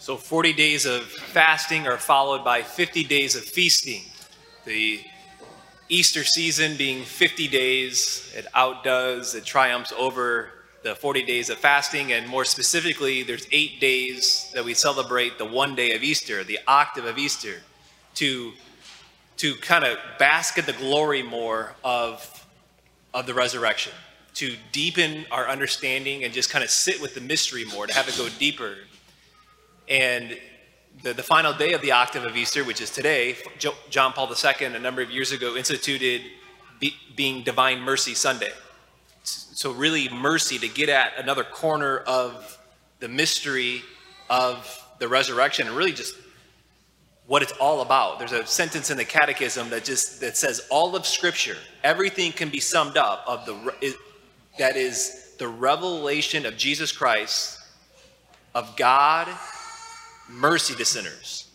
So 40 days of fasting are followed by 50 days of feasting. The Easter season being 50 days, it outdoes, it triumphs over the 40 days of fasting, and more specifically, there's eight days that we celebrate the one day of Easter, the octave of Easter, to, to kind of bask in the glory more of, of the resurrection, to deepen our understanding and just kind of sit with the mystery more, to have it go deeper. And the, the final day of the octave of Easter, which is today, John Paul II, a number of years ago, instituted be, being Divine Mercy Sunday. So, really, mercy to get at another corner of the mystery of the resurrection and really just what it's all about. There's a sentence in the catechism that just that says all of scripture, everything can be summed up of the that is the revelation of Jesus Christ of God mercy to sinners.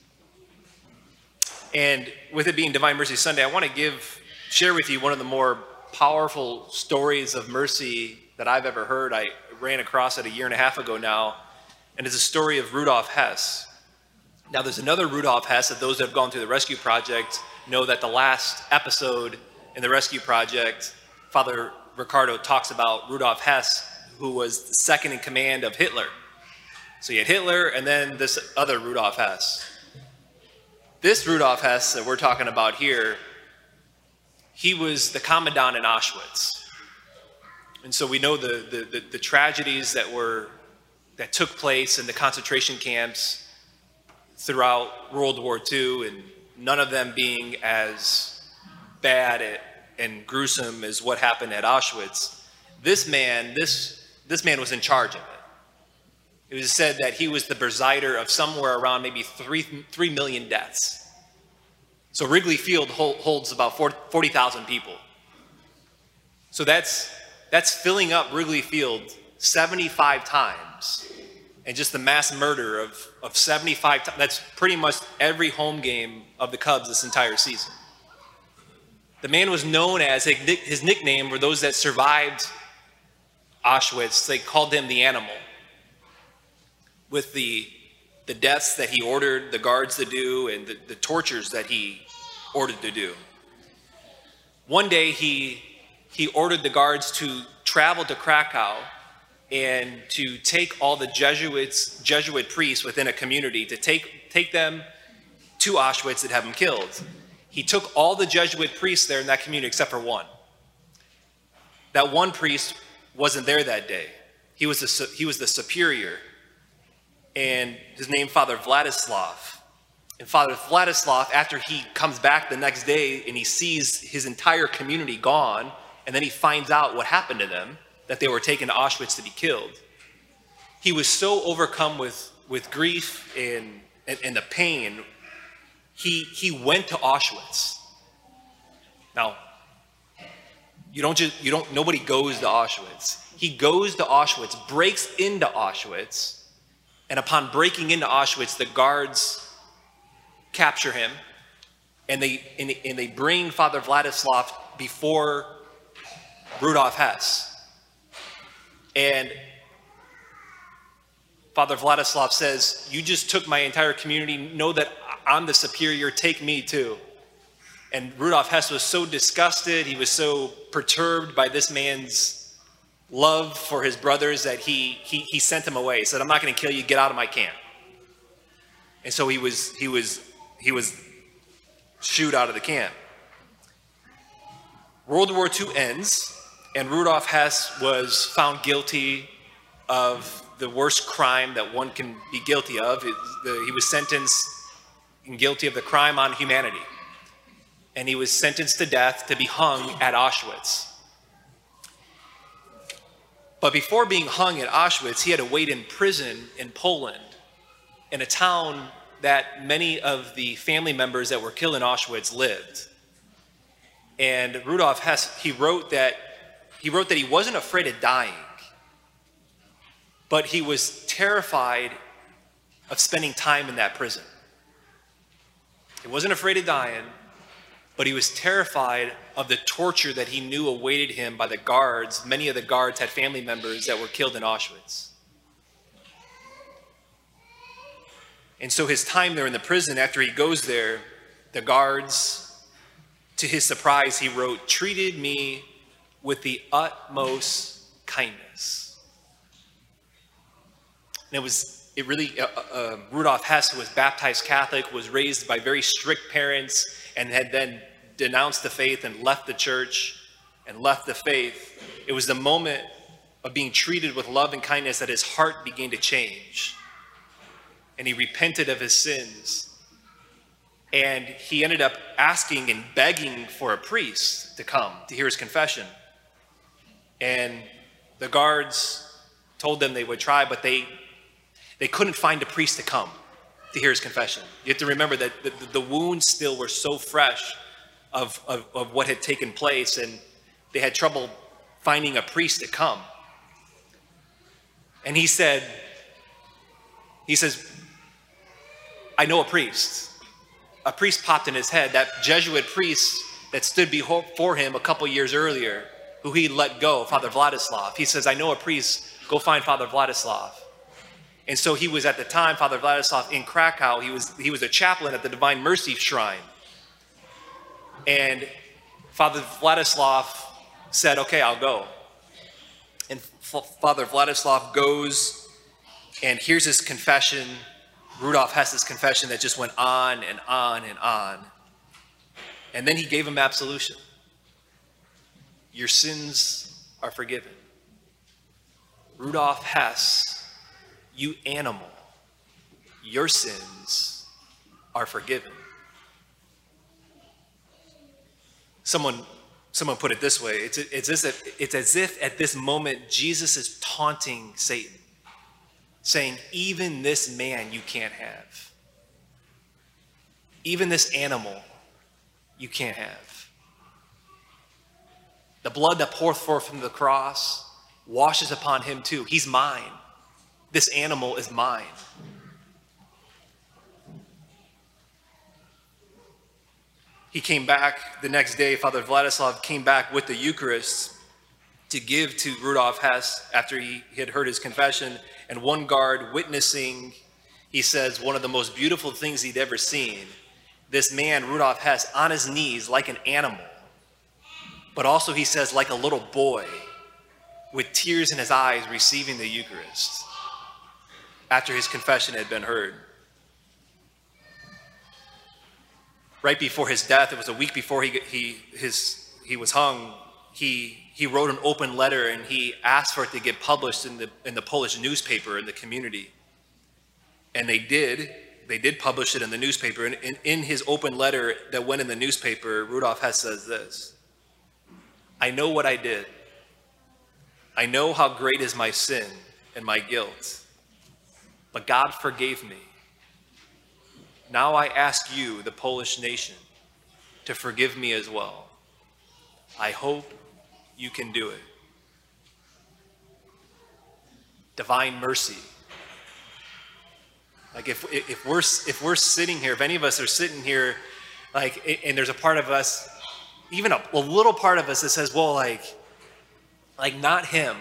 And with it being Divine Mercy Sunday, I want to give, share with you one of the more powerful stories of mercy that I've ever heard. I ran across it a year and a half ago now, and it's a story of Rudolf Hess. Now, there's another Rudolf Hess that those that have gone through the rescue project know that the last episode in the rescue project, Father Riccardo talks about Rudolf Hess, who was second in command of Hitler. So you had Hitler and then this other Rudolf Hess. This Rudolf Hess that we're talking about here, he was the commandant in Auschwitz. And so we know the, the, the, the tragedies that were that took place in the concentration camps throughout World War II, and none of them being as bad and gruesome as what happened at Auschwitz. This man, this, this man was in charge of it. It was said that he was the presider of somewhere around maybe three, 3 million deaths. So Wrigley Field holds about 40,000 people. So that's, that's filling up Wrigley Field 75 times. And just the mass murder of, of 75 times, that's pretty much every home game of the Cubs this entire season. The man was known as, his nickname were those that survived Auschwitz, they called him the animal with the, the deaths that he ordered the guards to do and the, the tortures that he ordered to do. One day he, he ordered the guards to travel to Krakow and to take all the Jesuits, Jesuit priests within a community, to take, take them to Auschwitz and have them killed. He took all the Jesuit priests there in that community except for one. That one priest wasn't there that day. He was the, he was the superior and his name Father Vladislav. And Father Vladislav, after he comes back the next day and he sees his entire community gone, and then he finds out what happened to them, that they were taken to Auschwitz to be killed, he was so overcome with, with grief and, and, and the pain, he, he went to Auschwitz. Now, you don't just, you don't, nobody goes to Auschwitz. He goes to Auschwitz, breaks into Auschwitz, and upon breaking into Auschwitz, the guards capture him and they, and, and they bring Father Vladislav before Rudolf Hess. And Father Vladislav says, You just took my entire community. Know that I'm the superior. Take me too. And Rudolf Hess was so disgusted. He was so perturbed by this man's love for his brothers that he, he, he sent them away. He said, I'm not going to kill you. Get out of my camp. And so he was, he was, he was shooed out of the camp. World War II ends, and Rudolf Hess was found guilty of the worst crime that one can be guilty of. He was sentenced and guilty of the crime on humanity. And he was sentenced to death to be hung at Auschwitz. But before being hung at Auschwitz, he had to wait in prison in Poland, in a town that many of the family members that were killed in Auschwitz lived. And Rudolf Hess, he wrote that he wrote that he wasn't afraid of dying, but he was terrified of spending time in that prison. He wasn't afraid of dying, but he was terrified of the torture that he knew awaited him by the guards. Many of the guards had family members that were killed in Auschwitz. And so his time there in the prison, after he goes there, the guards, to his surprise, he wrote, treated me with the utmost kindness. And it was, it really, uh, uh, uh, Rudolf Hess, was baptized Catholic, was raised by very strict parents and had then denounced the faith and left the church and left the faith. It was the moment of being treated with love and kindness that his heart began to change. And he repented of his sins. And he ended up asking and begging for a priest to come to hear his confession. And the guards told them they would try, but they, they couldn't find a priest to come to hear his confession. You have to remember that the, the wounds still were so fresh of, of, of what had taken place, and they had trouble finding a priest to come. And he said, he says, I know a priest. A priest popped in his head, that Jesuit priest that stood before him a couple years earlier, who he let go, Father Vladislav. He says, I know a priest, go find Father Vladislav. And so he was at the time, Father Vladislav, in Krakow. He was, he was a chaplain at the Divine Mercy Shrine. And Father Vladislav said, Okay, I'll go. And Father Vladislav goes and hears his confession, Rudolf Hess's confession that just went on and on and on. And then he gave him absolution. Your sins are forgiven. Rudolf Hess, you animal, your sins are forgiven. Someone Someone put it this way it's, it's, as if, it's as if at this moment Jesus is taunting Satan, saying, Even this man you can't have. Even this animal you can't have. The blood that poureth forth from the cross washes upon him too. He's mine. This animal is mine. he came back the next day. Father Vladislav came back with the Eucharist to give to Rudolf Hess after he had heard his confession. And one guard witnessing, he says, one of the most beautiful things he'd ever seen. This man, Rudolf Hess, on his knees like an animal, but also, he says, like a little boy with tears in his eyes receiving the Eucharist after his confession had been heard. right before his death, it was a week before he, he, his, he was hung, he, he wrote an open letter and he asked for it to get published in the, in the Polish newspaper in the community. And they did. They did publish it in the newspaper. And in, in his open letter that went in the newspaper, Rudolf Hess says this I know what I did. I know how great is my sin and my guilt. But God forgave me now I ask you, the Polish nation, to forgive me as well. I hope you can do it. Divine mercy. Like if, if we're if we're sitting here, if any of us are sitting here, like and there's a part of us, even a, a little part of us that says, well, like, like not him.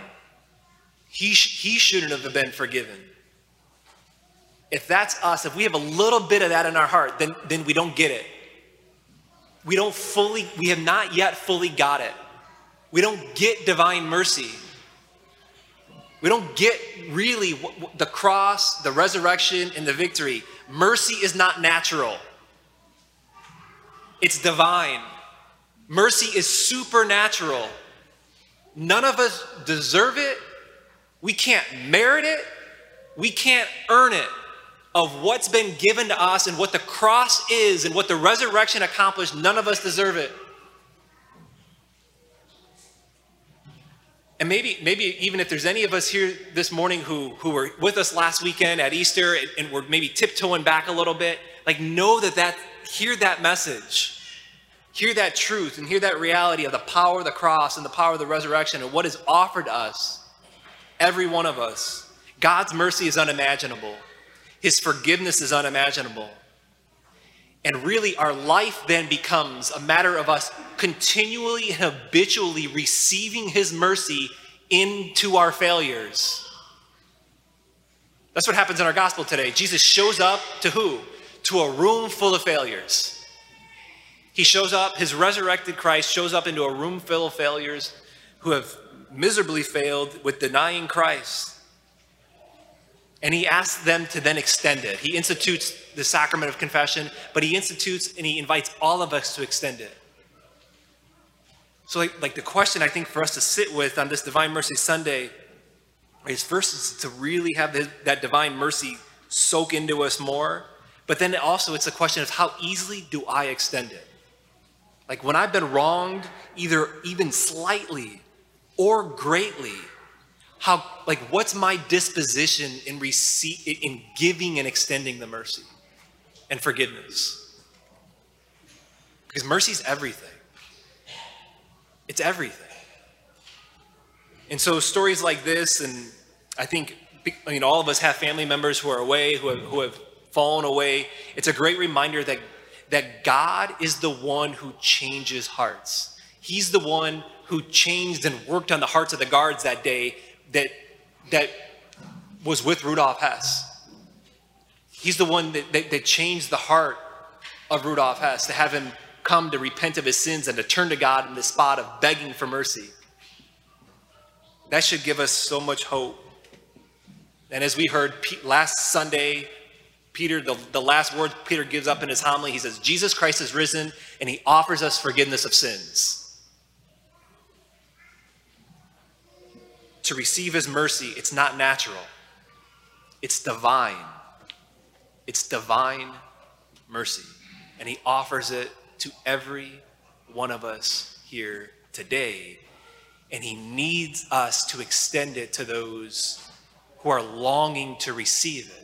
He he shouldn't have been forgiven if that's us, if we have a little bit of that in our heart, then, then we don't get it. We don't fully, we have not yet fully got it. We don't get divine mercy. We don't get really the cross, the resurrection, and the victory. Mercy is not natural, it's divine. Mercy is supernatural. None of us deserve it. We can't merit it. We can't earn it of what's been given to us and what the cross is and what the resurrection accomplished, none of us deserve it. And maybe, maybe even if there's any of us here this morning who, who were with us last weekend at Easter and, we're maybe tiptoeing back a little bit, like know that that, hear that message. Hear that truth and hear that reality of the power of the cross and the power of the resurrection and what is offered us, every one of us. God's mercy is unimaginable. His forgiveness is unimaginable. And really, our life then becomes a matter of us continually and habitually receiving His mercy into our failures. That's what happens in our gospel today. Jesus shows up to who? To a room full of failures. He shows up, his resurrected Christ shows up into a room full of failures who have miserably failed with denying Christ. And he asks them to then extend it. He institutes the sacrament of confession, but he institutes and he invites all of us to extend it. So, like, like the question I think for us to sit with on this Divine Mercy Sunday is first is to really have that divine mercy soak into us more, but then also it's a question of how easily do I extend it? Like when I've been wronged, either even slightly or greatly, how like what's my disposition in receipt in giving and extending the mercy and forgiveness? Because mercy is everything. It's everything. And so stories like this, and I think i mean all of us have family members who are away, who have, who have fallen away. It's a great reminder that that God is the one who changes hearts. He's the one who changed and worked on the hearts of the guards that day that that was with Rudolf Hess. He's the one that, that, that changed the heart of Rudolf Hess to have him come to repent of his sins and to turn to God in the spot of begging for mercy. That should give us so much hope. And as we heard last Sunday, Peter, the, the last words Peter gives up in his homily, he says, Jesus Christ is risen and he offers us forgiveness of sins. To receive his mercy, it's not natural, it's divine. It's divine mercy. And he offers it to every one of us here today. And he needs us to extend it to those who are longing to receive it.